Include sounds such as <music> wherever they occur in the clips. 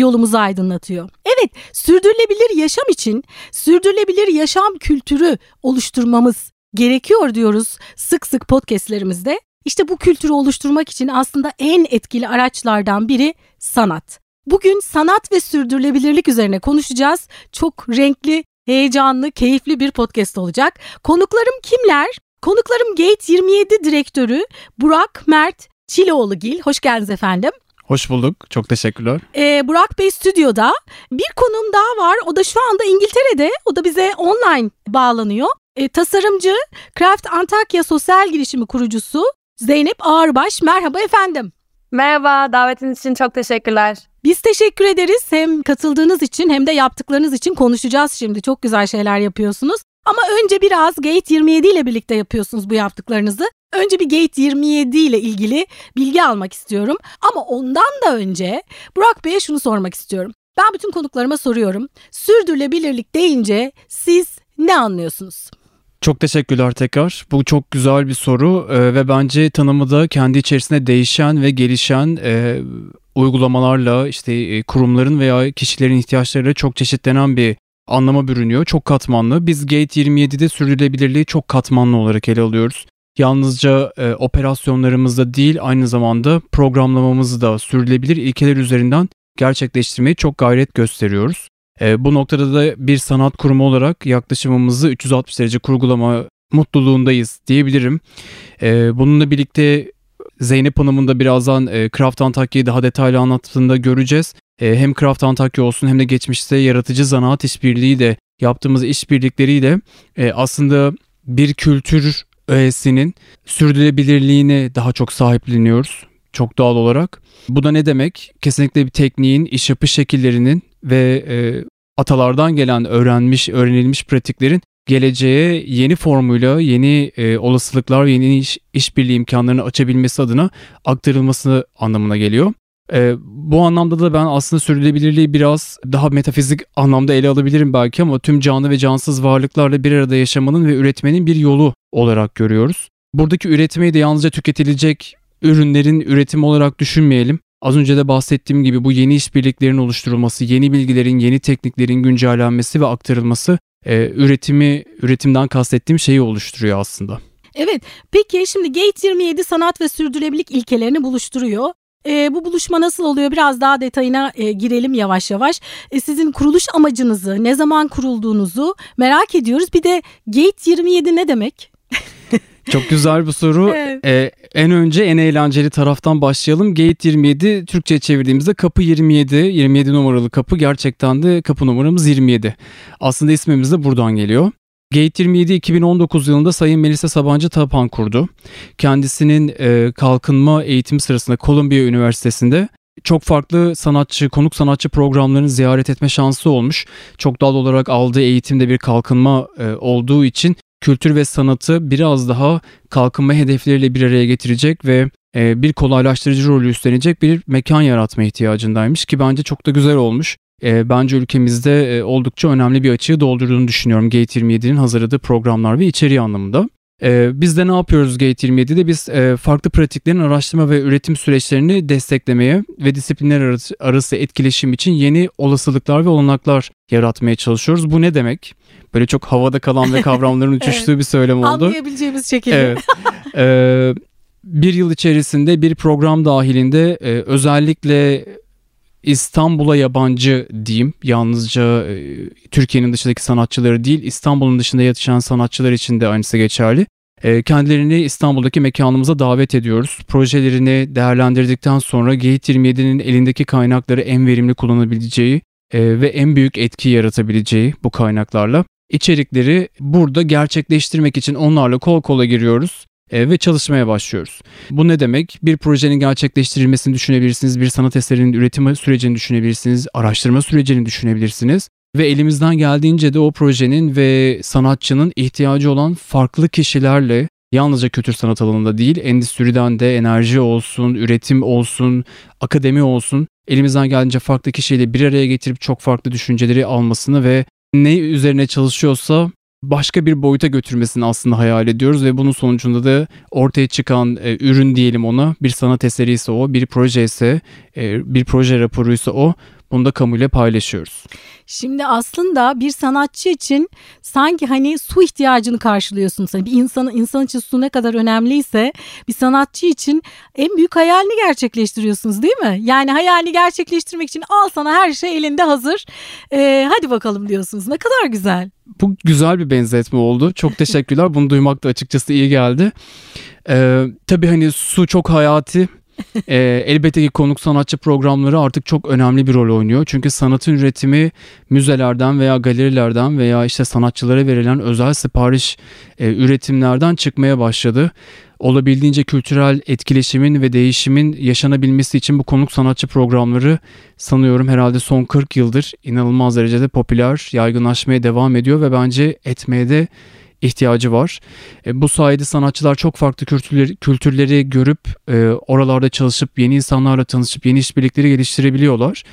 yolumuzu aydınlatıyor. Evet, sürdürülebilir yaşam için sürdürülebilir yaşam kültürü oluşturmamız gerekiyor diyoruz sık sık podcastlerimizde. İşte bu kültürü oluşturmak için aslında en etkili araçlardan biri sanat. Bugün sanat ve sürdürülebilirlik üzerine konuşacağız. Çok renkli, heyecanlı, keyifli bir podcast olacak. Konuklarım kimler? Konuklarım Gate 27 direktörü Burak Mert Çiloğlu-Gil. Hoş geldiniz efendim. Hoş bulduk. Çok teşekkürler. Ee, Burak Bey stüdyoda. Bir konum daha var. O da şu anda İngiltere'de. O da bize online bağlanıyor. Ee, tasarımcı, Craft Antakya Sosyal Girişimi kurucusu Zeynep Ağırbaş. Merhaba efendim. Merhaba, davetiniz için çok teşekkürler. Biz teşekkür ederiz. Hem katıldığınız için hem de yaptıklarınız için konuşacağız şimdi. Çok güzel şeyler yapıyorsunuz. Ama önce biraz Gate 27 ile birlikte yapıyorsunuz bu yaptıklarınızı. Önce bir Gate 27 ile ilgili bilgi almak istiyorum. Ama ondan da önce Burak Bey'e şunu sormak istiyorum. Ben bütün konuklarıma soruyorum. Sürdürülebilirlik deyince siz ne anlıyorsunuz? Çok teşekkürler tekrar. Bu çok güzel bir soru ee, ve bence tanımı da kendi içerisinde değişen ve gelişen e, uygulamalarla işte e, kurumların veya kişilerin ihtiyaçlarıyla çok çeşitlenen bir anlama bürünüyor. Çok katmanlı. Biz Gate 27'de sürdürülebilirliği çok katmanlı olarak ele alıyoruz. Yalnızca e, operasyonlarımızda değil aynı zamanda programlamamızı da sürdürülebilir ilkeler üzerinden gerçekleştirmeyi çok gayret gösteriyoruz. E, bu noktada da bir sanat kurumu olarak yaklaşımımızı 360 derece kurgulama mutluluğundayız diyebilirim. E, bununla birlikte Zeynep Hanım'ın da birazdan e, Craft Antakya'yı daha detaylı anlattığında göreceğiz. E, hem Craft Antakya olsun hem de geçmişte yaratıcı zanaat işbirliği de yaptığımız işbirlikleriyle e, aslında bir kültür öğesinin sürdürülebilirliğine daha çok sahipleniyoruz çok doğal olarak. Bu da ne demek? Kesinlikle bir tekniğin, iş yapış şekillerinin ve e, atalardan gelen öğrenmiş, öğrenilmiş pratiklerin geleceğe yeni formuyla, yeni e, olasılıklar, yeni iş, işbirliği imkanlarını açabilmesi adına aktarılması anlamına geliyor. E, bu anlamda da ben aslında sürdürülebilirliği biraz daha metafizik anlamda ele alabilirim belki ama tüm canlı ve cansız varlıklarla bir arada yaşamanın ve üretmenin bir yolu olarak görüyoruz. Buradaki üretmeyi de yalnızca tüketilecek ürünlerin üretimi olarak düşünmeyelim. Az önce de bahsettiğim gibi bu yeni işbirliklerin oluşturulması, yeni bilgilerin, yeni tekniklerin güncellenmesi ve aktarılması e, üretimi, üretimden kastettiğim şeyi oluşturuyor aslında. Evet, peki şimdi Gate 27 sanat ve sürdürülebilirlik ilkelerini buluşturuyor. E, bu buluşma nasıl oluyor? Biraz daha detayına e, girelim yavaş yavaş. E, sizin kuruluş amacınızı, ne zaman kurulduğunuzu merak ediyoruz. Bir de Gate 27 ne demek? <laughs> Çok güzel bir soru. evet. ee, en önce en eğlenceli taraftan başlayalım. Gate 27 Türkçe çevirdiğimizde kapı 27, 27 numaralı kapı gerçekten de kapı numaramız 27. Aslında ismimiz de buradan geliyor. Gate 27 2019 yılında Sayın Melisa Sabancı Tapan kurdu. Kendisinin e, kalkınma eğitimi sırasında Columbia Üniversitesi'nde çok farklı sanatçı, konuk sanatçı programlarını ziyaret etme şansı olmuş. Çok doğal olarak aldığı eğitimde bir kalkınma e, olduğu için kültür ve sanatı biraz daha kalkınma hedefleriyle bir araya getirecek ve e, bir kolaylaştırıcı rolü üstlenecek bir mekan yaratma ihtiyacındaymış ki bence çok da güzel olmuş. E, bence ülkemizde e, oldukça önemli bir açığı doldurduğunu düşünüyorum Gate 27'nin hazırladığı programlar ve içeriği anlamında. Ee, biz de ne yapıyoruz Gate 27'de? Biz e, farklı pratiklerin araştırma ve üretim süreçlerini desteklemeye ve disiplinler arası, etkileşim için yeni olasılıklar ve olanaklar yaratmaya çalışıyoruz. Bu ne demek? Böyle çok havada kalan ve kavramların <laughs> uçuştuğu bir söylem oldu. Anlayabileceğimiz şekilde. Evet. <laughs> Ee, bir yıl içerisinde bir program dahilinde e, özellikle İstanbul'a yabancı diyeyim. Yalnızca e, Türkiye'nin dışındaki sanatçıları değil, İstanbul'un dışında yatışan sanatçılar için de aynısı geçerli. E, kendilerini İstanbul'daki mekanımıza davet ediyoruz. Projelerini değerlendirdikten sonra Geyit 27'nin elindeki kaynakları en verimli kullanabileceği e, ve en büyük etki yaratabileceği bu kaynaklarla içerikleri burada gerçekleştirmek için onlarla kol kola giriyoruz ve çalışmaya başlıyoruz. Bu ne demek? Bir projenin gerçekleştirilmesini düşünebilirsiniz, bir sanat eserinin üretim sürecini düşünebilirsiniz, araştırma sürecini düşünebilirsiniz ve elimizden geldiğince de o projenin ve sanatçının ihtiyacı olan farklı kişilerle yalnızca kültür sanat alanında değil, endüstriden de enerji olsun, üretim olsun, akademi olsun elimizden geldiğince farklı kişiyle bir araya getirip çok farklı düşünceleri almasını ve ne üzerine çalışıyorsa başka bir boyuta götürmesini aslında hayal ediyoruz ve bunun sonucunda da ortaya çıkan e, ürün diyelim ona bir sanat eseri ise o, bir proje ise e, bir proje raporu ise o bunu da kamuyla paylaşıyoruz. Şimdi aslında bir sanatçı için sanki hani su ihtiyacını karşılıyorsunuz. Hani bir insanın insan için su ne kadar önemliyse bir sanatçı için en büyük hayalini gerçekleştiriyorsunuz değil mi? Yani hayalini gerçekleştirmek için al sana her şey elinde hazır. Ee, hadi bakalım diyorsunuz. Ne kadar güzel. Bu güzel bir benzetme oldu. Çok teşekkürler. Bunu duymak da açıkçası iyi geldi. Ee, tabii hani su çok hayati e, elbette ki konuk sanatçı programları artık çok önemli bir rol oynuyor. Çünkü sanatın üretimi müzelerden veya galerilerden veya işte sanatçılara verilen özel sipariş e, üretimlerden çıkmaya başladı. Olabildiğince kültürel etkileşimin ve değişimin yaşanabilmesi için bu konuk sanatçı programları sanıyorum herhalde son 40 yıldır inanılmaz derecede popüler, yaygınlaşmaya devam ediyor ve bence etmeye de ihtiyacı var. E, bu sayede sanatçılar çok farklı kültürleri, kültürleri görüp e, oralarda çalışıp yeni insanlarla tanışıp yeni işbirlikleri geliştirebiliyorlar.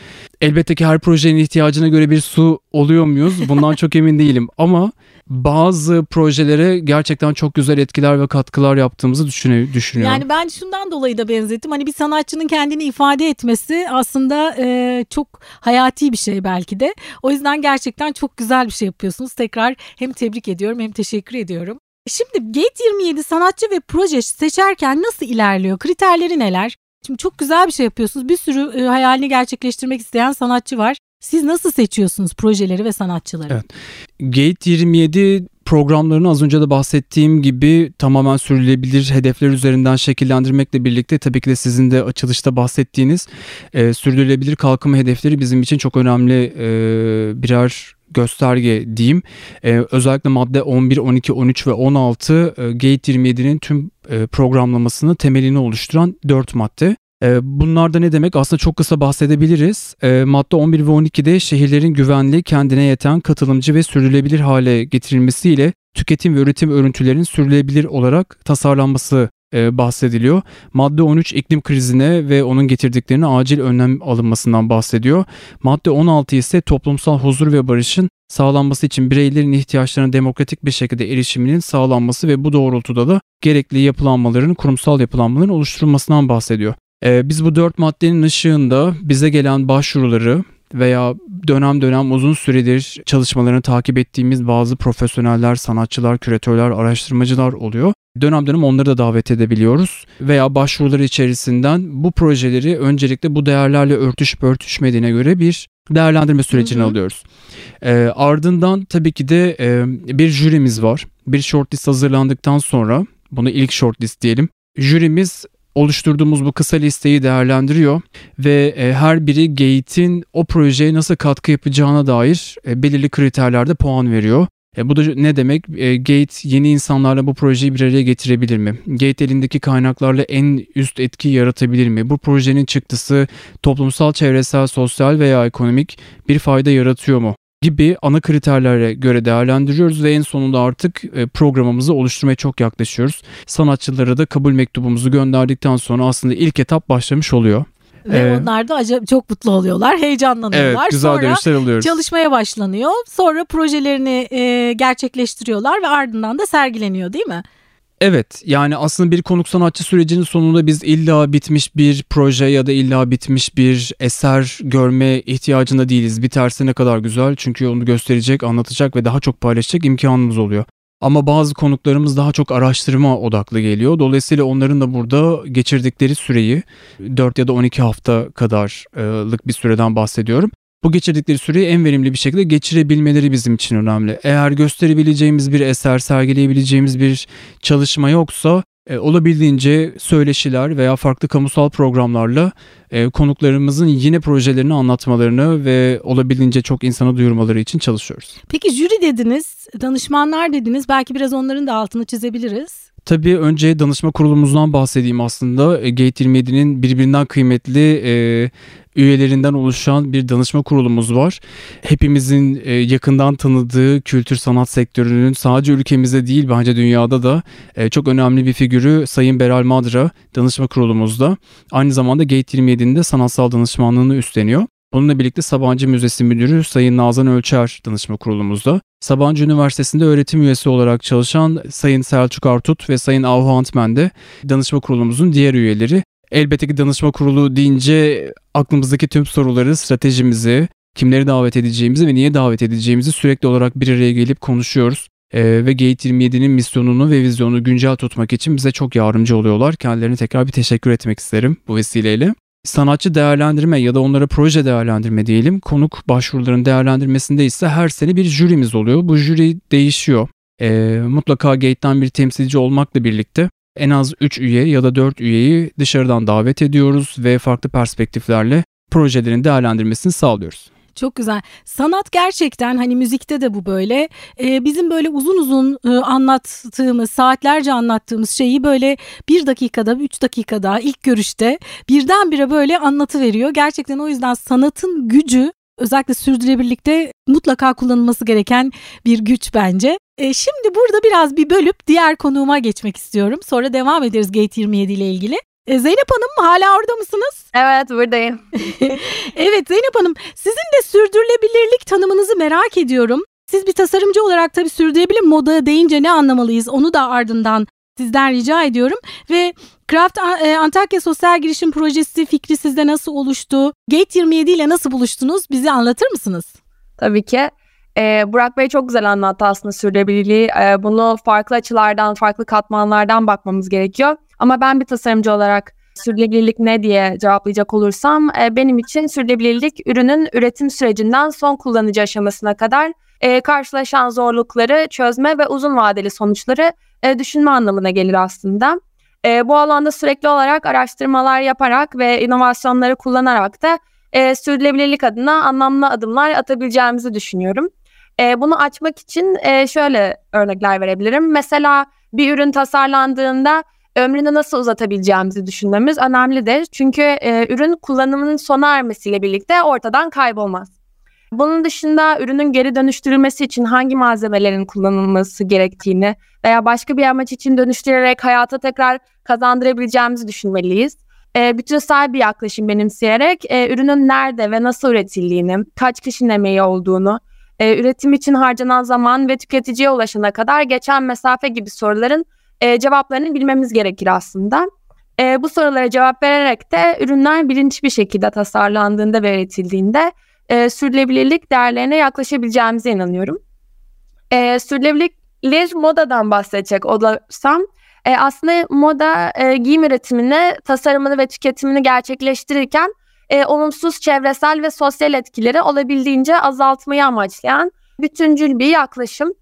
Elbette ki her projenin ihtiyacına göre bir su oluyor muyuz? Bundan çok emin değilim ama bazı projelere gerçekten çok güzel etkiler ve katkılar yaptığımızı düşüne, düşünüyorum. Yani ben şundan dolayı da benzettim. Hani bir sanatçının kendini ifade etmesi aslında e, çok hayati bir şey belki de. O yüzden gerçekten çok güzel bir şey yapıyorsunuz. Tekrar hem tebrik ediyorum hem teşekkür ediyorum. Şimdi Gate 27 sanatçı ve proje seçerken nasıl ilerliyor? Kriterleri neler? Şimdi çok güzel bir şey yapıyorsunuz. Bir sürü e, hayalini gerçekleştirmek isteyen sanatçı var. Siz nasıl seçiyorsunuz projeleri ve sanatçıları? Evet. Gate 27 programlarını az önce de bahsettiğim gibi tamamen sürdürülebilir hedefler üzerinden şekillendirmekle birlikte tabii ki de sizin de açılışta bahsettiğiniz e, sürdürülebilir kalkınma hedefleri bizim için çok önemli e, birer gösterge diyeyim. E, özellikle madde 11, 12, 13 ve 16 e, Gate 27'nin tüm e, programlamasını temelini oluşturan 4 madde. E, bunlarda ne demek? Aslında çok kısa bahsedebiliriz. E, madde 11 ve 12'de şehirlerin güvenli, kendine yeten, katılımcı ve sürdürülebilir hale getirilmesiyle tüketim ve üretim örüntülerinin sürdürülebilir olarak tasarlanması bahsediliyor. Madde 13 iklim krizine ve onun getirdiklerine acil önlem alınmasından bahsediyor. Madde 16 ise toplumsal huzur ve barışın sağlanması için bireylerin ihtiyaçlarına demokratik bir şekilde erişiminin sağlanması ve bu doğrultuda da gerekli yapılanmaların, kurumsal yapılanmaların oluşturulmasından bahsediyor. Ee, biz bu dört maddenin ışığında bize gelen başvuruları veya dönem dönem uzun süredir çalışmalarını takip ettiğimiz bazı profesyoneller, sanatçılar, küratörler, araştırmacılar oluyor. Dönem dönem onları da davet edebiliyoruz veya başvuruları içerisinden bu projeleri öncelikle bu değerlerle örtüşüp örtüşmediğine göre bir değerlendirme sürecini hı hı. alıyoruz. E, ardından tabii ki de e, bir jürimiz var. Bir shortlist hazırlandıktan sonra bunu ilk shortlist diyelim. Jürimiz oluşturduğumuz bu kısa listeyi değerlendiriyor ve e, her biri Gate'in o projeye nasıl katkı yapacağına dair e, belirli kriterlerde puan veriyor. E, bu da ne demek? E, Gate yeni insanlarla bu projeyi bir araya getirebilir mi? Gate elindeki kaynaklarla en üst etki yaratabilir mi? Bu projenin çıktısı toplumsal, çevresel, sosyal veya ekonomik bir fayda yaratıyor mu? gibi ana kriterlere göre değerlendiriyoruz ve en sonunda artık e, programımızı oluşturmaya çok yaklaşıyoruz. Sanatçılara da kabul mektubumuzu gönderdikten sonra aslında ilk etap başlamış oluyor. Ve ee, onlar da acayip çok mutlu oluyorlar, heyecanlanıyorlar. Evet, güzel Sonra dönüşler alıyoruz. çalışmaya başlanıyor. Sonra projelerini e, gerçekleştiriyorlar ve ardından da sergileniyor değil mi? Evet yani aslında bir konuk sanatçı sürecinin sonunda biz illa bitmiş bir proje ya da illa bitmiş bir eser görme ihtiyacında değiliz. Biterse ne kadar güzel çünkü onu gösterecek, anlatacak ve daha çok paylaşacak imkanımız oluyor. Ama bazı konuklarımız daha çok araştırma odaklı geliyor. Dolayısıyla onların da burada geçirdikleri süreyi 4 ya da 12 hafta kadarlık bir süreden bahsediyorum. Bu geçirdikleri süreyi en verimli bir şekilde geçirebilmeleri bizim için önemli. Eğer gösterebileceğimiz bir eser, sergileyebileceğimiz bir çalışma yoksa e, olabildiğince söyleşiler veya farklı kamusal programlarla e, konuklarımızın yine projelerini anlatmalarını ve olabildiğince çok insana duyurmaları için çalışıyoruz. Peki jüri dediniz, danışmanlar dediniz. Belki biraz onların da altını çizebiliriz. Tabii önce danışma kurulumuzdan bahsedeyim aslında. E, Gate 27'nin birbirinden kıymetli e, üyelerinden oluşan bir danışma kurulumuz var. Hepimizin e, yakından tanıdığı kültür sanat sektörünün sadece ülkemizde değil bence dünyada da e, çok önemli bir figürü Sayın Beral Madra danışma kurulumuzda. Aynı zamanda Gate 27'nin de sanatsal danışmanlığını üstleniyor. Bununla birlikte Sabancı Müzesi Müdürü Sayın Nazan Ölçer danışma kurulumuzda. Sabancı Üniversitesi'nde öğretim üyesi olarak çalışan Sayın Selçuk Artut ve Sayın Ahu Antmen de danışma kurulumuzun diğer üyeleri. Elbette ki danışma kurulu deyince aklımızdaki tüm soruları, stratejimizi, kimleri davet edeceğimizi ve niye davet edeceğimizi sürekli olarak bir araya gelip konuşuyoruz. Ee, ve Gate 27'nin misyonunu ve vizyonunu güncel tutmak için bize çok yardımcı oluyorlar. Kendilerine tekrar bir teşekkür etmek isterim bu vesileyle sanatçı değerlendirme ya da onlara proje değerlendirme diyelim. Konuk başvuruların değerlendirmesinde ise her sene bir jürimiz oluyor. Bu jüri değişiyor. E, mutlaka Gate'den bir temsilci olmakla birlikte en az 3 üye ya da 4 üyeyi dışarıdan davet ediyoruz ve farklı perspektiflerle projelerin değerlendirmesini sağlıyoruz. Çok güzel. Sanat gerçekten hani müzikte de bu böyle. Ee, bizim böyle uzun uzun e, anlattığımız, saatlerce anlattığımız şeyi böyle bir dakikada, üç dakikada ilk görüşte birdenbire böyle anlatı veriyor. Gerçekten o yüzden sanatın gücü özellikle sürdürülebilirlikte mutlaka kullanılması gereken bir güç bence. E, şimdi burada biraz bir bölüp diğer konuğuma geçmek istiyorum. Sonra devam ederiz Gate 27 ile ilgili. E, Zeynep Hanım hala orada mısınız? <laughs> Evet buradayım. evet Zeynep Hanım sizin de sürdürülebilirlik tanımınızı merak ediyorum. Siz bir tasarımcı olarak tabii sürdürülebilir moda deyince ne anlamalıyız onu da ardından sizden rica ediyorum. Ve Craft e, Antakya Sosyal Girişim Projesi fikri sizde nasıl oluştu? Gate 27 ile nasıl buluştunuz? Bizi anlatır mısınız? Tabii ki. Ee, Burak Bey çok güzel anlattı aslında sürdürülebilirliği. Ee, bunu farklı açılardan, farklı katmanlardan bakmamız gerekiyor. Ama ben bir tasarımcı olarak sürdürülebilirlik ne diye cevaplayacak olursam e, benim için sürdürülebilirlik ürünün üretim sürecinden son kullanıcı aşamasına kadar e, karşılaşan zorlukları çözme ve uzun vadeli sonuçları e, düşünme anlamına gelir aslında. E, bu alanda sürekli olarak araştırmalar yaparak ve inovasyonları kullanarak da e, sürdürülebilirlik adına anlamlı adımlar atabileceğimizi düşünüyorum. E, bunu açmak için e, şöyle örnekler verebilirim. Mesela bir ürün tasarlandığında ömrünü nasıl uzatabileceğimizi düşünmemiz önemlidir. Çünkü e, ürün kullanımının sona ermesiyle birlikte ortadan kaybolmaz. Bunun dışında ürünün geri dönüştürülmesi için hangi malzemelerin kullanılması gerektiğini veya başka bir amaç için dönüştürerek hayata tekrar kazandırabileceğimizi düşünmeliyiz. E, bütünsel bir yaklaşım benimseyerek e, ürünün nerede ve nasıl üretildiğini, kaç kişinin emeği olduğunu, e, üretim için harcanan zaman ve tüketiciye ulaşana kadar geçen mesafe gibi soruların e, cevaplarını bilmemiz gerekir aslında. E, bu sorulara cevap vererek de ürünler bilinçli bir şekilde tasarlandığında ve üretildiğinde e, sürdürülebilirlik değerlerine yaklaşabileceğimize inanıyorum. E, sürdürülebilirlik modadan bahsedecek olursam e, aslında moda e, giyim üretimini, tasarımını ve tüketimini gerçekleştirirken e, olumsuz çevresel ve sosyal etkileri olabildiğince azaltmayı amaçlayan bütüncül bir yaklaşım.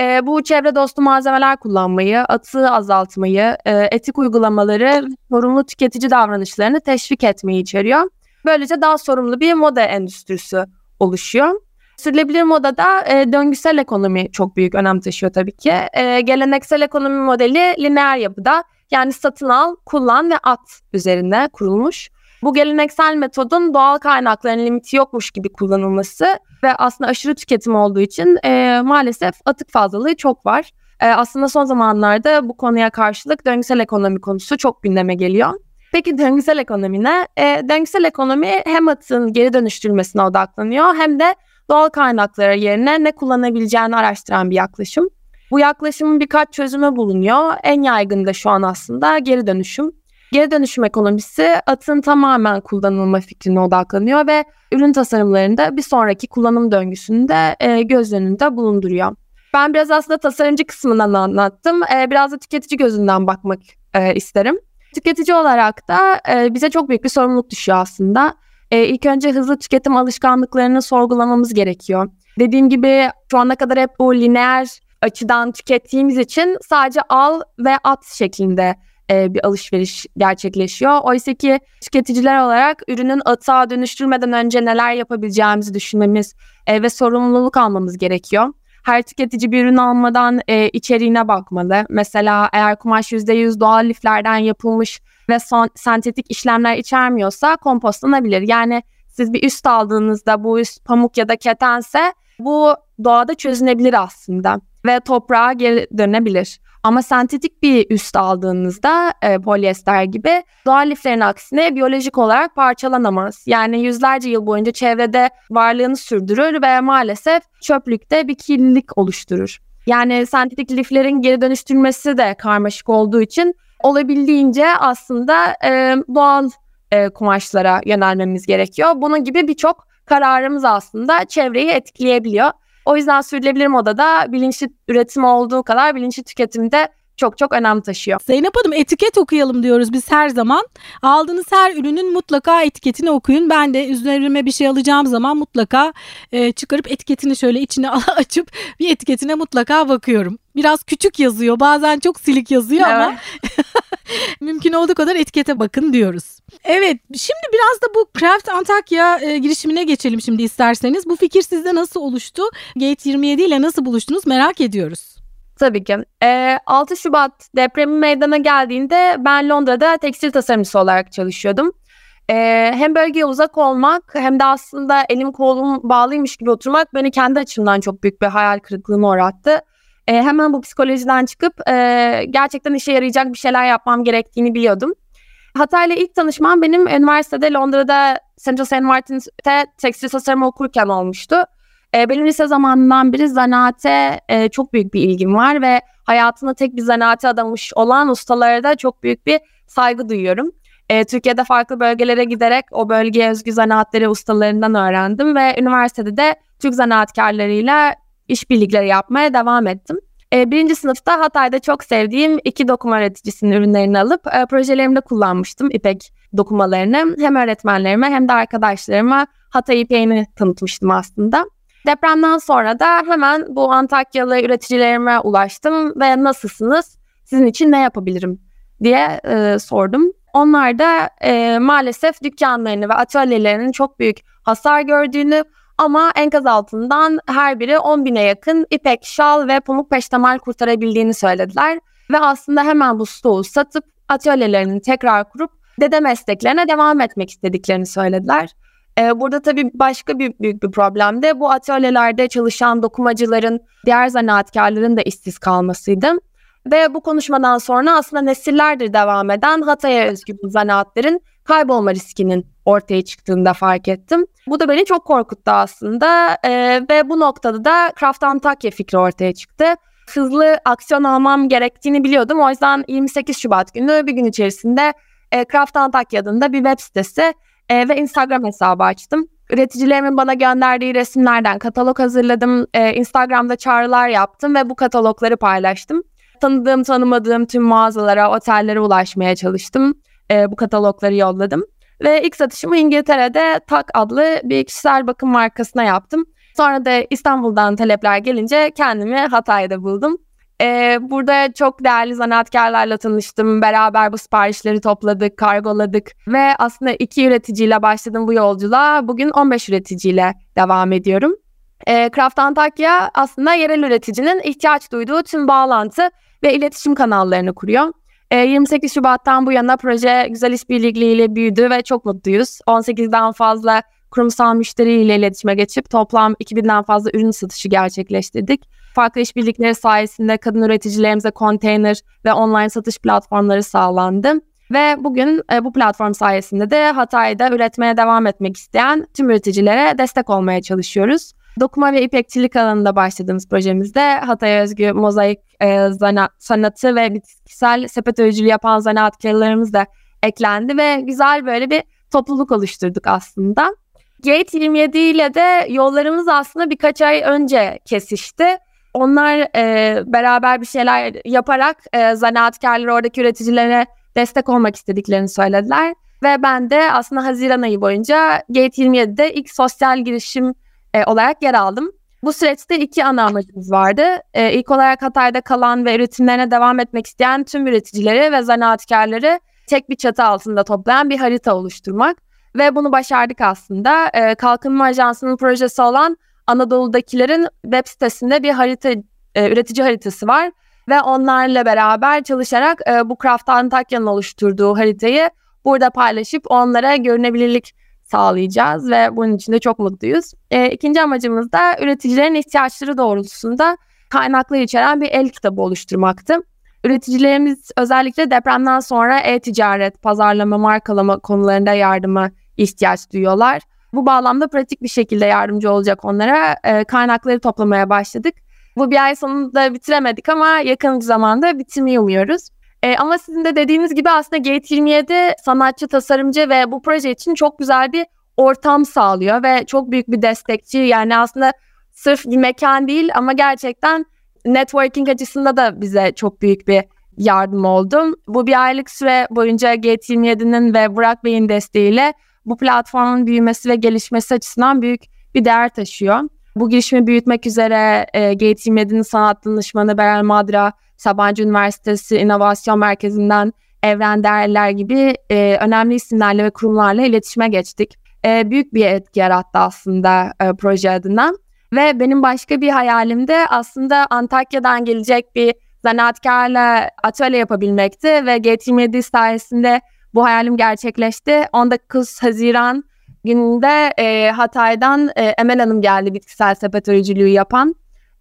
E, bu çevre dostu malzemeler kullanmayı, atığı azaltmayı, e, etik uygulamaları, sorumlu tüketici davranışlarını teşvik etmeyi içeriyor. Böylece daha sorumlu bir moda endüstrisi oluşuyor. Sürülebilir modada e, döngüsel ekonomi çok büyük önem taşıyor tabii ki. E, geleneksel ekonomi modeli lineer yapıda yani satın al, kullan ve at üzerine kurulmuş. Bu geleneksel metodun doğal kaynakların limiti yokmuş gibi kullanılması ve aslında aşırı tüketim olduğu için e, maalesef atık fazlalığı çok var. E, aslında son zamanlarda bu konuya karşılık döngüsel ekonomi konusu çok gündeme geliyor. Peki döngüsel ekonomi ne? E, döngüsel ekonomi hem atığın geri dönüştürülmesine odaklanıyor hem de doğal kaynaklara yerine ne kullanabileceğini araştıran bir yaklaşım. Bu yaklaşımın birkaç çözümü bulunuyor. En yaygın da şu an aslında geri dönüşüm. Geri dönüşüm ekonomisi atın tamamen kullanılma fikrine odaklanıyor ve ürün tasarımlarında bir sonraki kullanım döngüsünü de e, göz önünde bulunduruyor. Ben biraz aslında tasarımcı kısmından anlattım. E, biraz da tüketici gözünden bakmak e, isterim. Tüketici olarak da e, bize çok büyük bir sorumluluk düşüyor aslında. E, ilk önce hızlı tüketim alışkanlıklarını sorgulamamız gerekiyor. Dediğim gibi şu ana kadar hep bu lineer açıdan tükettiğimiz için sadece al ve at şeklinde e, bir alışveriş gerçekleşiyor. Oysa ki tüketiciler olarak ürünün atığa dönüştürmeden önce neler yapabileceğimizi düşünmemiz e, ve sorumluluk almamız gerekiyor. Her tüketici bir ürün almadan e, içeriğine bakmalı. Mesela eğer kumaş %100 doğal liflerden yapılmış ve son, sentetik işlemler içermiyorsa kompostlanabilir. Yani siz bir üst aldığınızda bu üst pamuk ya da ketense bu doğada çözünebilir aslında ve toprağa geri dönebilir. Ama sentetik bir üst aldığınızda e, polyester gibi doğal liflerin aksine biyolojik olarak parçalanamaz. Yani yüzlerce yıl boyunca çevrede varlığını sürdürür ve maalesef çöplükte bir kirlilik oluşturur. Yani sentetik liflerin geri dönüştürülmesi de karmaşık olduğu için olabildiğince aslında e, doğal e, kumaşlara yönelmemiz gerekiyor. Bunun gibi birçok kararımız aslında çevreyi etkileyebiliyor. O yüzden sürdürülebilir modada bilinçli üretim olduğu kadar bilinçli tüketimde çok çok önem taşıyor. Zeynep Hanım etiket okuyalım diyoruz biz her zaman. Aldığınız her ürünün mutlaka etiketini okuyun. Ben de üzerime bir şey alacağım zaman mutlaka e, çıkarıp etiketini şöyle içine <laughs> açıp bir etiketine mutlaka bakıyorum. Biraz küçük yazıyor bazen çok silik yazıyor evet. ama <laughs> mümkün olduğu kadar etikete bakın diyoruz. Evet şimdi biraz da bu Craft Antakya e, girişimine geçelim şimdi isterseniz. Bu fikir sizde nasıl oluştu? Gate 27 ile nasıl buluştunuz merak ediyoruz. Tabii ki. E, 6 Şubat depremi meydana geldiğinde ben Londra'da tekstil tasarımcısı olarak çalışıyordum. E, hem bölgeye uzak olmak hem de aslında elim kolum bağlıymış gibi oturmak beni kendi açımdan çok büyük bir hayal kırıklığına uğrattı. E, hemen bu psikolojiden çıkıp e, gerçekten işe yarayacak bir şeyler yapmam gerektiğini biliyordum. Hatay'la ilk tanışmam benim üniversitede Londra'da Central St. Martin'te tekstil tasarımı okurken olmuştu. E, benim lise zamanından beri zanaate e, çok büyük bir ilgim var ve hayatını tek bir zanaate adamış olan ustalara da çok büyük bir saygı duyuyorum. E, Türkiye'de farklı bölgelere giderek o bölgeye özgü zanaatleri ustalarından öğrendim ve üniversitede de Türk zanaatkarlarıyla işbirlikleri yapmaya devam ettim. E, birinci sınıfta Hatay'da çok sevdiğim iki dokuma üreticisinin ürünlerini alıp e, projelerimde kullanmıştım İpek dokumalarını. Hem öğretmenlerime hem de arkadaşlarıma Hatay İpek'ini tanıtmıştım aslında. Depremden sonra da hemen bu Antakyalı üreticilerime ulaştım ve nasılsınız, sizin için ne yapabilirim diye e, sordum. Onlar da e, maalesef dükkanlarını ve atölyelerinin çok büyük hasar gördüğünü ama enkaz altından her biri 10 bine yakın ipek, şal ve pamuk peştemal kurtarabildiğini söylediler. Ve aslında hemen bu stoğu satıp atölyelerini tekrar kurup dede mesleklerine devam etmek istediklerini söylediler. Ee, burada tabii başka bir büyük bir problem de bu atölyelerde çalışan dokumacıların, diğer zanaatkarların da işsiz kalmasıydı. Ve bu konuşmadan sonra aslında nesillerdir devam eden Hatay'a özgü bu zanaatlerin kaybolma riskinin ortaya çıktığını da fark ettim. Bu da beni çok korkuttu aslında ee, ve bu noktada da Craft Antakya fikri ortaya çıktı. Hızlı aksiyon almam gerektiğini biliyordum. O yüzden 28 Şubat günü bir gün içerisinde e, Craft Antakya adında bir web sitesi e, ve Instagram hesabı açtım. Üreticilerimin bana gönderdiği resimlerden katalog hazırladım. E, Instagram'da çağrılar yaptım ve bu katalogları paylaştım. Tanıdığım tanımadığım tüm mağazalara, otellere ulaşmaya çalıştım. E, bu katalogları yolladım. Ve ilk satışımı İngiltere'de Tak adlı bir kişisel bakım markasına yaptım. Sonra da İstanbul'dan talepler gelince kendimi Hatay'da buldum. Ee, burada çok değerli zanaatkarlarla tanıştım. Beraber bu siparişleri topladık, kargoladık ve aslında iki üreticiyle başladım bu yolculuğa. Bugün 15 üreticiyle devam ediyorum. Ee, Craft Antakya aslında yerel üreticinin ihtiyaç duyduğu tüm bağlantı ve iletişim kanallarını kuruyor. 28 ee, Şubat'tan bu yana proje güzel işbirlikleriyle büyüdü ve çok mutluyuz. 18'den fazla kurumsal müşteriyle iletişime geçip toplam 2000'den fazla ürün satışı gerçekleştirdik. Farklı işbirlikleri sayesinde kadın üreticilerimize konteyner ve online satış platformları sağlandı. Ve bugün e, bu platform sayesinde de Hatay'da üretmeye devam etmek isteyen tüm üreticilere destek olmaya çalışıyoruz. Dokuma ve ipekçilik alanında başladığımız projemizde Hatay'a özgü mozaik e, zana, sanatı ve bitkisel sepet öğücülüğü yapan zanaatkarlarımız da eklendi ve güzel böyle bir topluluk oluşturduk aslında. Gate 27 ile de yollarımız aslında birkaç ay önce kesişti. Onlar e, beraber bir şeyler yaparak e, zanaatkarlar oradaki üreticilere destek olmak istediklerini söylediler. Ve ben de aslında Haziran ayı boyunca Gate 27'de ilk sosyal girişim e, olarak yer aldım. Bu süreçte iki ana amacımız vardı. E, ilk olarak Hatay'da kalan ve üretimlerine devam etmek isteyen tüm üreticileri ve zanaatkarları tek bir çatı altında toplayan bir harita oluşturmak. Ve bunu başardık aslında. E, Kalkınma Ajansı'nın projesi olan Anadolu'dakilerin web sitesinde bir harita e, üretici haritası var ve onlarla beraber çalışarak e, bu Craft Antakya'nın oluşturduğu haritayı burada paylaşıp onlara görünebilirlik sağlayacağız ve bunun için de çok mutluyuz. E, ikinci amacımız da üreticilerin ihtiyaçları doğrultusunda kaynaklar içeren bir el kitabı oluşturmaktı. Üreticilerimiz özellikle depremden sonra e-ticaret, pazarlama, markalama konularında yardıma ihtiyaç duyuyorlar. Bu bağlamda pratik bir şekilde yardımcı olacak onlara e, kaynakları toplamaya başladık. Bu bir ay sonunda bitiremedik ama yakın bir zamanda bitirmeyi umuyoruz. E, ama sizin de dediğiniz gibi aslında Gate 27 sanatçı, tasarımcı ve bu proje için çok güzel bir ortam sağlıyor ve çok büyük bir destekçi. Yani aslında sırf bir mekan değil ama gerçekten networking açısında da bize çok büyük bir yardım oldu. Bu bir aylık süre boyunca Gate27'nin ve Burak Bey'in desteğiyle bu platformun büyümesi ve gelişmesi açısından büyük bir değer taşıyor. Bu girişimi büyütmek üzere e, Gate27'nin sanat danışmanı Beral Madra, Sabancı Üniversitesi İnovasyon Merkezi'nden Evren Değerler gibi e, önemli isimlerle ve kurumlarla iletişime geçtik. E, büyük bir etki yarattı aslında e, proje adına. Ve benim başka bir hayalim de aslında Antakya'dan gelecek bir zanaatkarla atölye yapabilmekti ve G27 sayesinde bu hayalim gerçekleşti. 19 Haziran gününde e, Hatay'dan e, Emel Hanım geldi bitkisel sepet örücülüğü yapan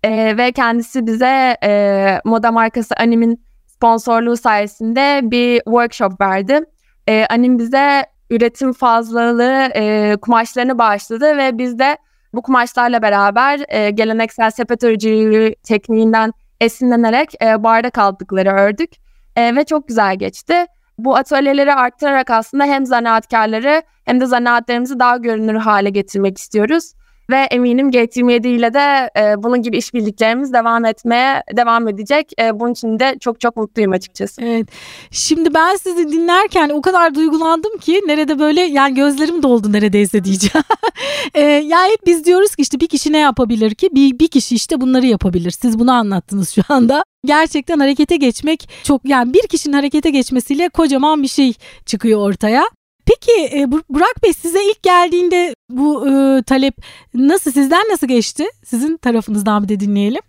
e, ve kendisi bize e, moda markası Anim'in sponsorluğu sayesinde bir workshop verdi. E, Anim bize üretim fazlalığı e, kumaşlarını bağışladı ve biz de bu kumaşlarla beraber e, geleneksel sepet örücülüğü tekniğinden esinlenerek e, bardak aldıkları ördük e, ve çok güzel geçti. Bu atölyeleri arttırarak aslında hem zanaatkarları hem de zanaatlarımızı daha görünür hale getirmek istiyoruz. Ve eminim G27 ile de e, bunun gibi işbirliklerimiz devam etmeye devam edecek. E, bunun için de çok çok mutluyum açıkçası. Evet. Şimdi ben sizi dinlerken o kadar duygulandım ki nerede böyle yani gözlerim doldu neredeyse diyeceğim. <laughs> e, yani hep biz diyoruz ki işte bir kişi ne yapabilir ki? Bir, bir kişi işte bunları yapabilir. Siz bunu anlattınız şu anda gerçekten harekete geçmek çok yani bir kişinin harekete geçmesiyle kocaman bir şey çıkıyor ortaya. Peki e, Burak Bey size ilk geldiğinde bu e, talep nasıl sizden nasıl geçti? Sizin tarafınızdan bir de dinleyelim.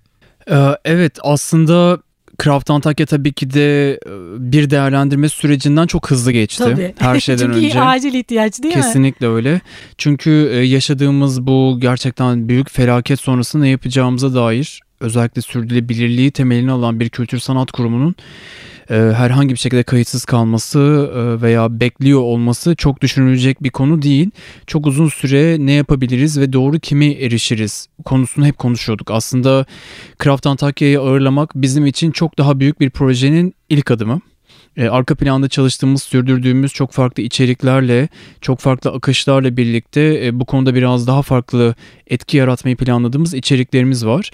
Ee, evet aslında Craft Antakya tabii ki de e, bir değerlendirme sürecinden çok hızlı geçti. Tabii. Her <laughs> şeyden Çünkü önce. acil ihtiyaç değil Kesinlikle mi? Kesinlikle öyle. Çünkü e, yaşadığımız bu gerçekten büyük felaket sonrası ne yapacağımıza dair özellikle sürdürülebilirliği temelini alan bir kültür sanat kurumunun e, herhangi bir şekilde kayıtsız kalması e, veya bekliyor olması çok düşünülecek bir konu değil. Çok uzun süre ne yapabiliriz ve doğru kimi erişiriz konusunu hep konuşuyorduk. Aslında Craft Antakya'yı ağırlamak bizim için çok daha büyük bir projenin ilk adımı e, arka planda çalıştığımız, sürdürdüğümüz çok farklı içeriklerle, çok farklı akışlarla birlikte e, bu konuda biraz daha farklı etki yaratmayı planladığımız içeriklerimiz var.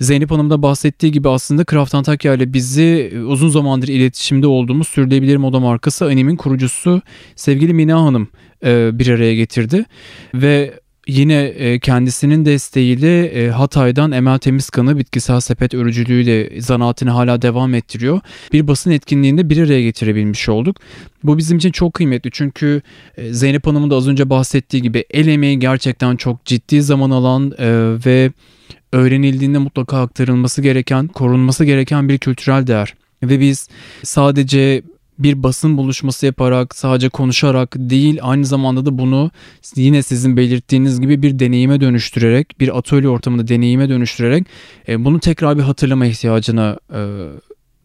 Zeynep Hanım da bahsettiği gibi aslında Craft Antakya ile bizi e, uzun zamandır iletişimde olduğumuz sürdürülebilir moda markası Anim'in kurucusu sevgili Mina Hanım e, bir araya getirdi ve Yine e, kendisinin desteğiyle e, Hatay'dan Emel Temizkan'ı bitkisel sepet örücülüğüyle zanaatini hala devam ettiriyor. Bir basın etkinliğinde bir araya getirebilmiş olduk. Bu bizim için çok kıymetli çünkü e, Zeynep Hanım'ın da az önce bahsettiği gibi el emeği gerçekten çok ciddi zaman alan ve öğrenildiğinde mutlaka aktarılması gereken, korunması gereken bir kültürel değer. Ve biz sadece bir basın buluşması yaparak sadece konuşarak değil aynı zamanda da bunu yine sizin belirttiğiniz gibi bir deneyime dönüştürerek bir atölye ortamında deneyime dönüştürerek e, bunu tekrar bir hatırlama ihtiyacına e,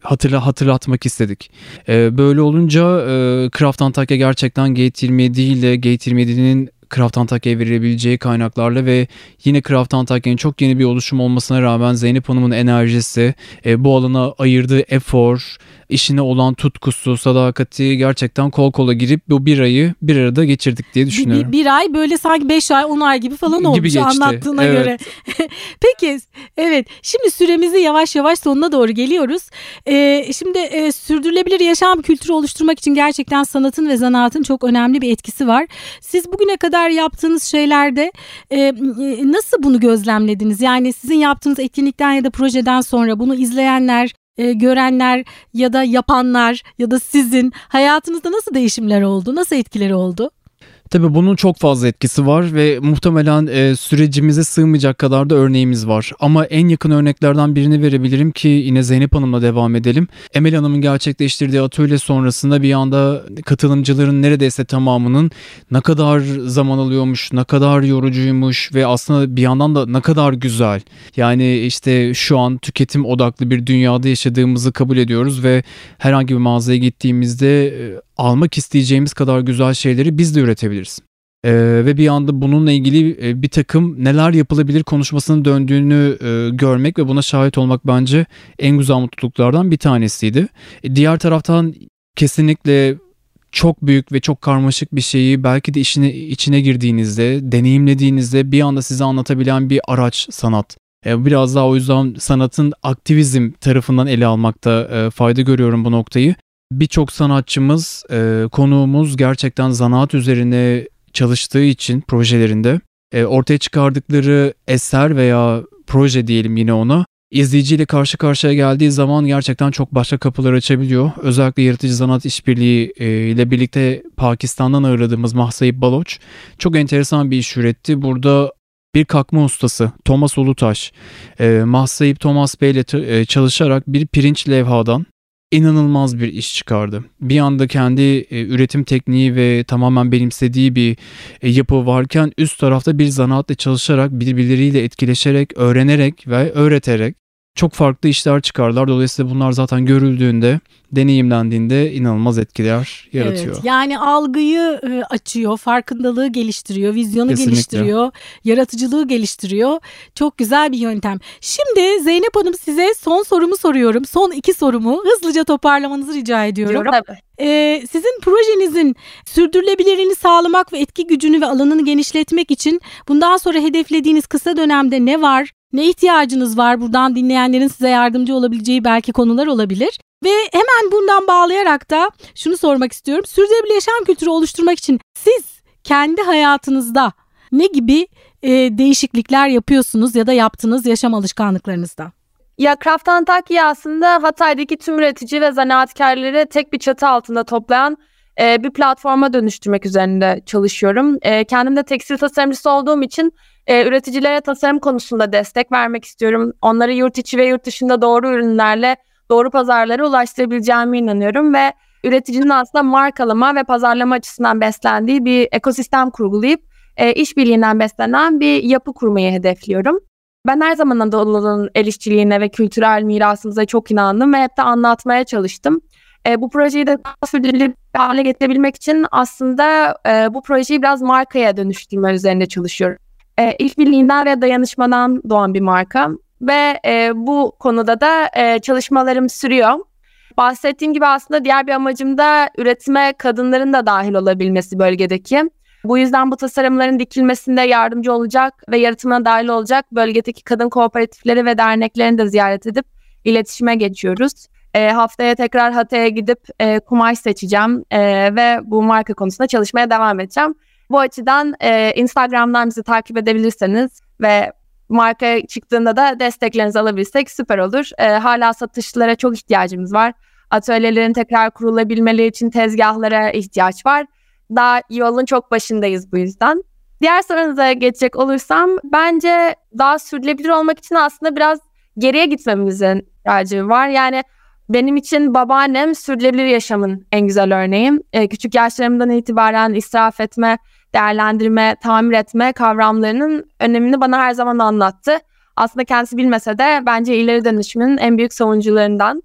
hatırla hatırlatmak istedik. E, böyle olunca e, Craft Antakya gerçekten Gate 27 ile Gate 27'nin Craft Antakya'ya verilebileceği kaynaklarla ve yine Craft Antakya'nın çok yeni bir oluşum olmasına rağmen Zeynep Hanım'ın enerjisi, e, bu alana ayırdığı efor, işine olan tutkusu, sadakati gerçekten kol kola girip bu bir ayı bir arada geçirdik diye düşünüyorum. Bir, bir, ay böyle sanki beş ay on ay gibi falan olmuş gibi geçti. anlattığına evet. göre. <laughs> Peki evet şimdi süremizi yavaş yavaş sonuna doğru geliyoruz. Ee, şimdi e, sürdürülebilir yaşam kültürü oluşturmak için gerçekten sanatın ve zanaatın çok önemli bir etkisi var. Siz bugüne kadar yaptığınız şeylerde e, e nasıl bunu gözlemlediniz? Yani sizin yaptığınız etkinlikten ya da projeden sonra bunu izleyenler e, görenler ya da yapanlar ya da sizin hayatınızda nasıl değişimler oldu? Nasıl etkileri oldu? Tabii bunun çok fazla etkisi var ve muhtemelen e, sürecimize sığmayacak kadar da örneğimiz var. Ama en yakın örneklerden birini verebilirim ki yine Zeynep Hanım'la devam edelim. Emel Hanım'ın gerçekleştirdiği atölye sonrasında bir anda katılımcıların neredeyse tamamının ne kadar zaman alıyormuş, ne kadar yorucuymuş ve aslında bir yandan da ne kadar güzel. Yani işte şu an tüketim odaklı bir dünyada yaşadığımızı kabul ediyoruz ve herhangi bir mağazaya gittiğimizde e, almak isteyeceğimiz kadar güzel şeyleri biz de üretebiliriz. Ee, ve bir anda bununla ilgili e, bir takım neler yapılabilir konuşmasının döndüğünü e, görmek ve buna şahit olmak bence en güzel mutluluklardan bir tanesiydi. E, diğer taraftan kesinlikle çok büyük ve çok karmaşık bir şeyi belki de işine, içine girdiğinizde, deneyimlediğinizde bir anda size anlatabilen bir araç sanat. E, biraz daha o yüzden sanatın aktivizm tarafından ele almakta e, fayda görüyorum bu noktayı. Birçok sanatçımız, e, konuğumuz gerçekten zanaat üzerine çalıştığı için projelerinde ortaya çıkardıkları eser veya proje diyelim yine ona izleyiciyle karşı karşıya geldiği zaman gerçekten çok başka kapılar açabiliyor. Özellikle yaratıcı sanat işbirliği ile birlikte Pakistan'dan ağırladığımız Mahsayip Baloç çok enteresan bir iş üretti. Burada bir kalkma ustası Thomas Ulutaş, e, Mahsayip Thomas Bey ile e, çalışarak bir pirinç levhadan inanılmaz bir iş çıkardı. Bir anda kendi e, üretim tekniği ve tamamen benimsediği bir e, yapı varken üst tarafta bir zanaatla çalışarak birbirleriyle etkileşerek, öğrenerek ve öğreterek çok farklı işler çıkarlar. Dolayısıyla bunlar zaten görüldüğünde, deneyimlendiğinde inanılmaz etkiler yaratıyor. Evet, yani algıyı e, açıyor, farkındalığı geliştiriyor, vizyonu Kesinlikle. geliştiriyor, yaratıcılığı geliştiriyor. Çok güzel bir yöntem. Şimdi Zeynep Hanım size son sorumu soruyorum. Son iki sorumu hızlıca toparlamanızı rica ediyorum. Tabii. Ee, sizin projenizin sürdürülebilirliğini sağlamak ve etki gücünü ve alanını genişletmek için bundan sonra hedeflediğiniz kısa dönemde ne var? Ne ihtiyacınız var? Buradan dinleyenlerin size yardımcı olabileceği belki konular olabilir. Ve hemen bundan bağlayarak da şunu sormak istiyorum. Sürdürülebilir yaşam kültürü oluşturmak için siz kendi hayatınızda ne gibi e, değişiklikler yapıyorsunuz ya da yaptınız yaşam alışkanlıklarınızda? Ya Craft Antakya aslında Hatay'daki tüm üretici ve zanaatkarları tek bir çatı altında toplayan e, bir platforma dönüştürmek üzerinde çalışıyorum. E, kendim de tekstil tasarımcısı olduğum için e, üreticilere tasarım konusunda destek vermek istiyorum. Onları yurt içi ve yurt dışında doğru ürünlerle doğru pazarlara ulaştırabileceğime inanıyorum ve üreticinin aslında markalama ve pazarlama açısından beslendiği bir ekosistem kurgulayıp e, işbirliğinden beslenen bir yapı kurmayı hedefliyorum. Ben her zaman Anadolu'nun el işçiliğine ve kültürel mirasımıza çok inandım ve hep de anlatmaya çalıştım. E, bu projeyi de sürdürülebilir hale getirebilmek için aslında e, bu projeyi biraz markaya dönüştürme üzerinde çalışıyorum. E, işbirliğinden ve dayanışmadan doğan bir marka ve e, bu konuda da e, çalışmalarım sürüyor. Bahsettiğim gibi aslında diğer bir amacım da üretime kadınların da dahil olabilmesi bölgedeki. Bu yüzden bu tasarımların dikilmesinde yardımcı olacak ve yaratımına dahil olacak bölgedeki kadın kooperatifleri ve derneklerini de ziyaret edip iletişime geçiyoruz. E, haftaya tekrar Hatay'a gidip e, kumaş seçeceğim e, ve bu marka konusunda çalışmaya devam edeceğim. Bu açıdan e, Instagram'dan bizi takip edebilirseniz ve marka çıktığında da desteklerinizi alabilsek süper olur. E, hala satışlara çok ihtiyacımız var. Atölyelerin tekrar kurulabilmeleri için tezgahlara ihtiyaç var. Daha yolun çok başındayız bu yüzden. Diğer sorunuza geçecek olursam bence daha sürdürülebilir olmak için aslında biraz geriye gitmemizin ihtiyacı var. Yani benim için babaannem sürdürülebilir yaşamın en güzel örneğim. E, küçük yaşlarımdan itibaren israf etme, değerlendirme, tamir etme kavramlarının önemini bana her zaman anlattı. Aslında kendisi bilmese de bence ileri dönüşümün en büyük savunucularından.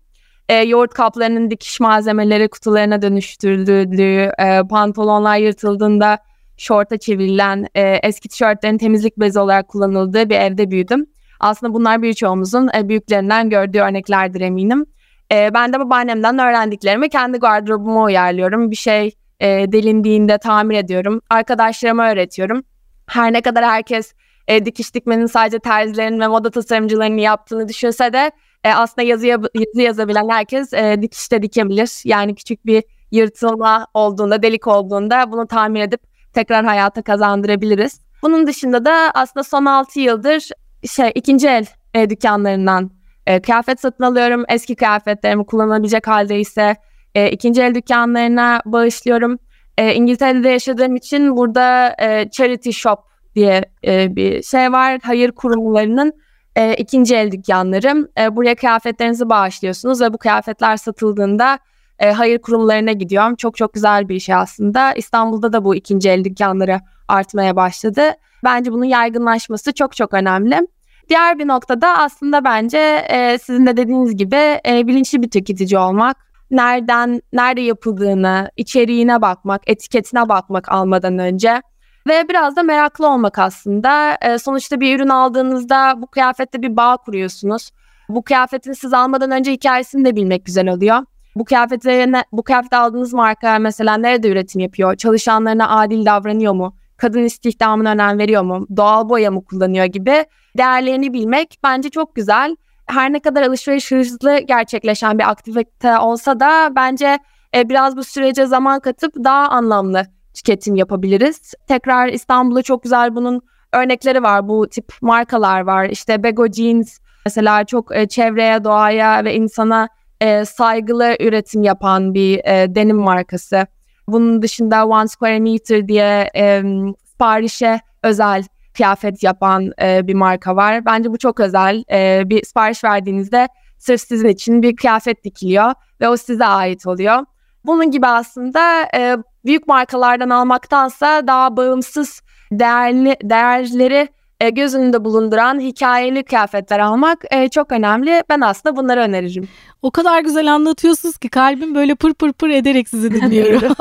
E, yoğurt kaplarının dikiş malzemeleri kutularına dönüştürüldüğü, e, pantolonlar yırtıldığında şorta çevrilen, e, eski tişörtlerin temizlik bezi olarak kullanıldığı bir evde büyüdüm. Aslında bunlar birçoğumuzun e, büyüklerinden gördüğü örneklerdir eminim. E, ben de babaannemden öğrendiklerimi kendi gardırobuma uyarlıyorum. Bir şey e, delindiğinde tamir ediyorum. Arkadaşlarıma öğretiyorum. Her ne kadar herkes e, dikiş dikmenin sadece terzilerin ve moda tasarımcılarının yaptığını düşünse de e, aslında yazı, yazı yazabilen herkes e, dikişte dikebilir. Yani küçük bir yırtılma olduğunda, delik olduğunda bunu tamir edip tekrar hayata kazandırabiliriz. Bunun dışında da aslında son 6 yıldır şey ikinci el e, dükkanlarından e, kıyafet satın alıyorum. Eski kıyafetlerimi kullanabilecek halde ise e, ikinci el dükkanlarına bağışlıyorum. E, İngiltere'de yaşadığım için burada e, charity shop diye e, bir şey var. Hayır kurumlarının e, ikinci el dükkanları. E, buraya kıyafetlerinizi bağışlıyorsunuz ve bu kıyafetler satıldığında e, hayır kurumlarına gidiyor. Çok çok güzel bir şey aslında. İstanbul'da da bu ikinci el dükkanları artmaya başladı. Bence bunun yaygınlaşması çok çok önemli. Diğer bir noktada aslında bence e, sizin de dediğiniz gibi e, bilinçli bir tüketici olmak. Nereden, nerede yapıldığını, içeriğine bakmak, etiketine bakmak almadan önce ve biraz da meraklı olmak aslında. E, sonuçta bir ürün aldığınızda bu kıyafette bir bağ kuruyorsunuz. Bu kıyafetin siz almadan önce hikayesini de bilmek güzel oluyor. Bu kıyafetlerine, bu kıyafet aldığınız marka mesela nerede üretim yapıyor? Çalışanlarına adil davranıyor mu? Kadın istihdamına önem veriyor mu? Doğal boya mı kullanıyor gibi değerlerini bilmek bence çok güzel. Her ne kadar alışveriş hızlı gerçekleşen bir aktivite olsa da bence e, biraz bu sürece zaman katıp daha anlamlı tüketim yapabiliriz. Tekrar İstanbul'da çok güzel bunun örnekleri var. Bu tip markalar var. İşte Bego Jeans mesela çok e, çevreye, doğaya ve insana e, saygılı üretim yapan bir denim markası. Bunun dışında One Square Meter diye e, siparişe özel kıyafet yapan e, bir marka var. Bence bu çok özel. E, bir sipariş verdiğinizde sırf sizin için bir kıyafet dikiliyor ve o size ait oluyor. Bunun gibi aslında e, büyük markalardan almaktansa daha bağımsız değerli değerleri e, göz önünde bulunduran hikayeli kıyafetler almak e, çok önemli. Ben aslında bunları öneririm. O kadar güzel anlatıyorsunuz ki kalbim böyle pır pır pır ederek sizi <laughs> dinliyorum.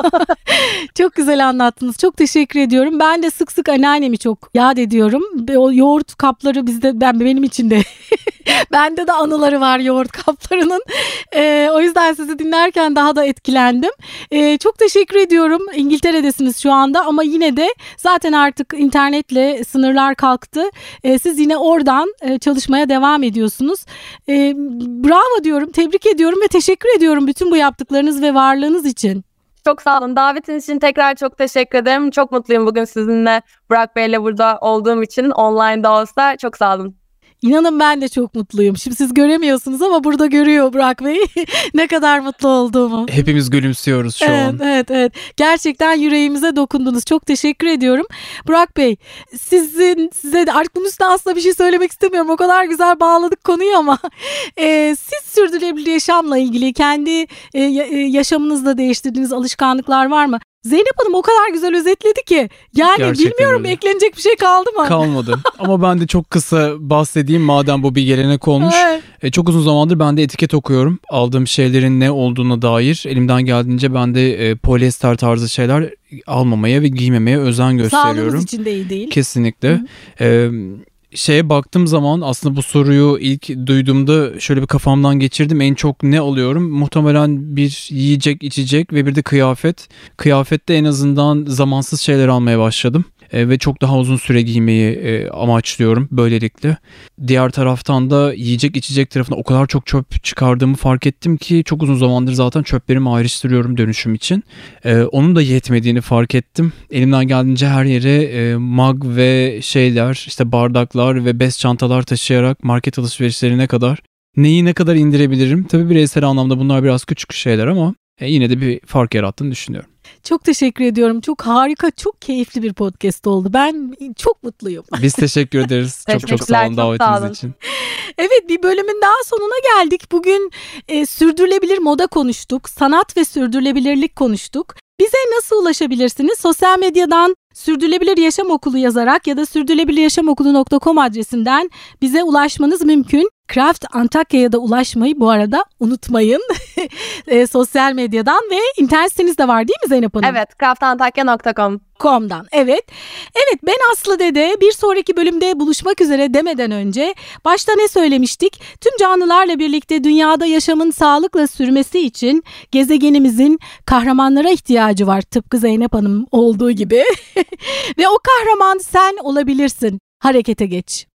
<laughs> çok güzel anlattınız. Çok teşekkür ediyorum. Ben de sık sık anneannemi çok yad ediyorum. O yoğurt kapları bizde ben benim için de <laughs> <laughs> bende de anıları var yoğurt kaplarının. <laughs> E, o yüzden sizi dinlerken daha da etkilendim. E, çok teşekkür ediyorum. İngiltere'desiniz şu anda ama yine de zaten artık internetle sınırlar kalktı. E, siz yine oradan e, çalışmaya devam ediyorsunuz. E, bravo diyorum. Tebrik ediyorum ve teşekkür ediyorum bütün bu yaptıklarınız ve varlığınız için. Çok sağ olun. Davetiniz için tekrar çok teşekkür ederim. Çok mutluyum bugün sizinle Burak Bey'le burada olduğum için online da olsa. Çok sağ olun. İnanın ben de çok mutluyum. Şimdi siz göremiyorsunuz ama burada görüyor Burak Bey <laughs> ne kadar mutlu olduğumu. Hepimiz gülümsüyoruz şu evet, an. Evet evet gerçekten yüreğimize dokundunuz. Çok teşekkür ediyorum. Burak Bey sizin size de artık bunun üstüne aslında bir şey söylemek istemiyorum. O kadar güzel bağladık konuyu ama <laughs> e, siz sürdürülebilir yaşamla ilgili kendi e, e yaşamınızda değiştirdiğiniz alışkanlıklar var mı? Zeynep Hanım o kadar güzel özetledi ki. Yani Gerçekten bilmiyorum öyle. eklenecek bir şey kaldı mı? Kalmadı. <laughs> Ama ben de çok kısa bahsedeyim madem bu bir gelenek olmuş. Evet. E, çok uzun zamandır ben de etiket okuyorum. Aldığım şeylerin ne olduğuna dair elimden geldiğince ben de e, polyester tarzı şeyler almamaya ve giymemeye özen gösteriyorum. Sağlığımız için de iyi değil. Kesinlikle. Hı. E, şeye baktığım zaman aslında bu soruyu ilk duyduğumda şöyle bir kafamdan geçirdim. En çok ne alıyorum? Muhtemelen bir yiyecek, içecek ve bir de kıyafet. Kıyafette en azından zamansız şeyler almaya başladım e, ve çok daha uzun süre giymeyi e, amaçlıyorum böylelikle. Diğer taraftan da yiyecek içecek tarafına o kadar çok çöp çıkardığımı fark ettim ki çok uzun zamandır zaten çöplerimi ayrıştırıyorum dönüşüm için. E, onun da yetmediğini fark ettim. Elimden geldiğince her yere e, mag ve şeyler işte bardaklar ve bez çantalar taşıyarak market alışverişlerine kadar neyi ne kadar indirebilirim? Tabii bireysel anlamda bunlar biraz küçük şeyler ama yine de bir fark yarattığını düşünüyorum. Çok teşekkür ediyorum. Çok harika, çok keyifli bir podcast oldu. Ben çok mutluyum. Biz teşekkür ederiz. <laughs> çok çok sağ olun davetiniz için. Evet bir bölümün daha sonuna geldik. Bugün e, sürdürülebilir moda konuştuk. Sanat ve sürdürülebilirlik konuştuk. Bize nasıl ulaşabilirsiniz? Sosyal medyadan Sürdürülebilir Yaşam Okulu yazarak ya da sürdürülebiliryaşamokulu.com adresinden bize ulaşmanız mümkün. Craft Antakya'ya da ulaşmayı bu arada unutmayın. <laughs> e, sosyal medyadan ve internet siteniz de var değil mi Zeynep Hanım? Evet craftantakya.com Com'dan. Evet. Evet ben Aslı Dede bir sonraki bölümde buluşmak üzere demeden önce başta ne söylemiştik? Tüm canlılarla birlikte dünyada yaşamın sağlıkla sürmesi için gezegenimizin kahramanlara ihtiyacı var. Tıpkı Zeynep Hanım olduğu gibi. <laughs> Ve o kahraman sen olabilirsin. Harekete geç.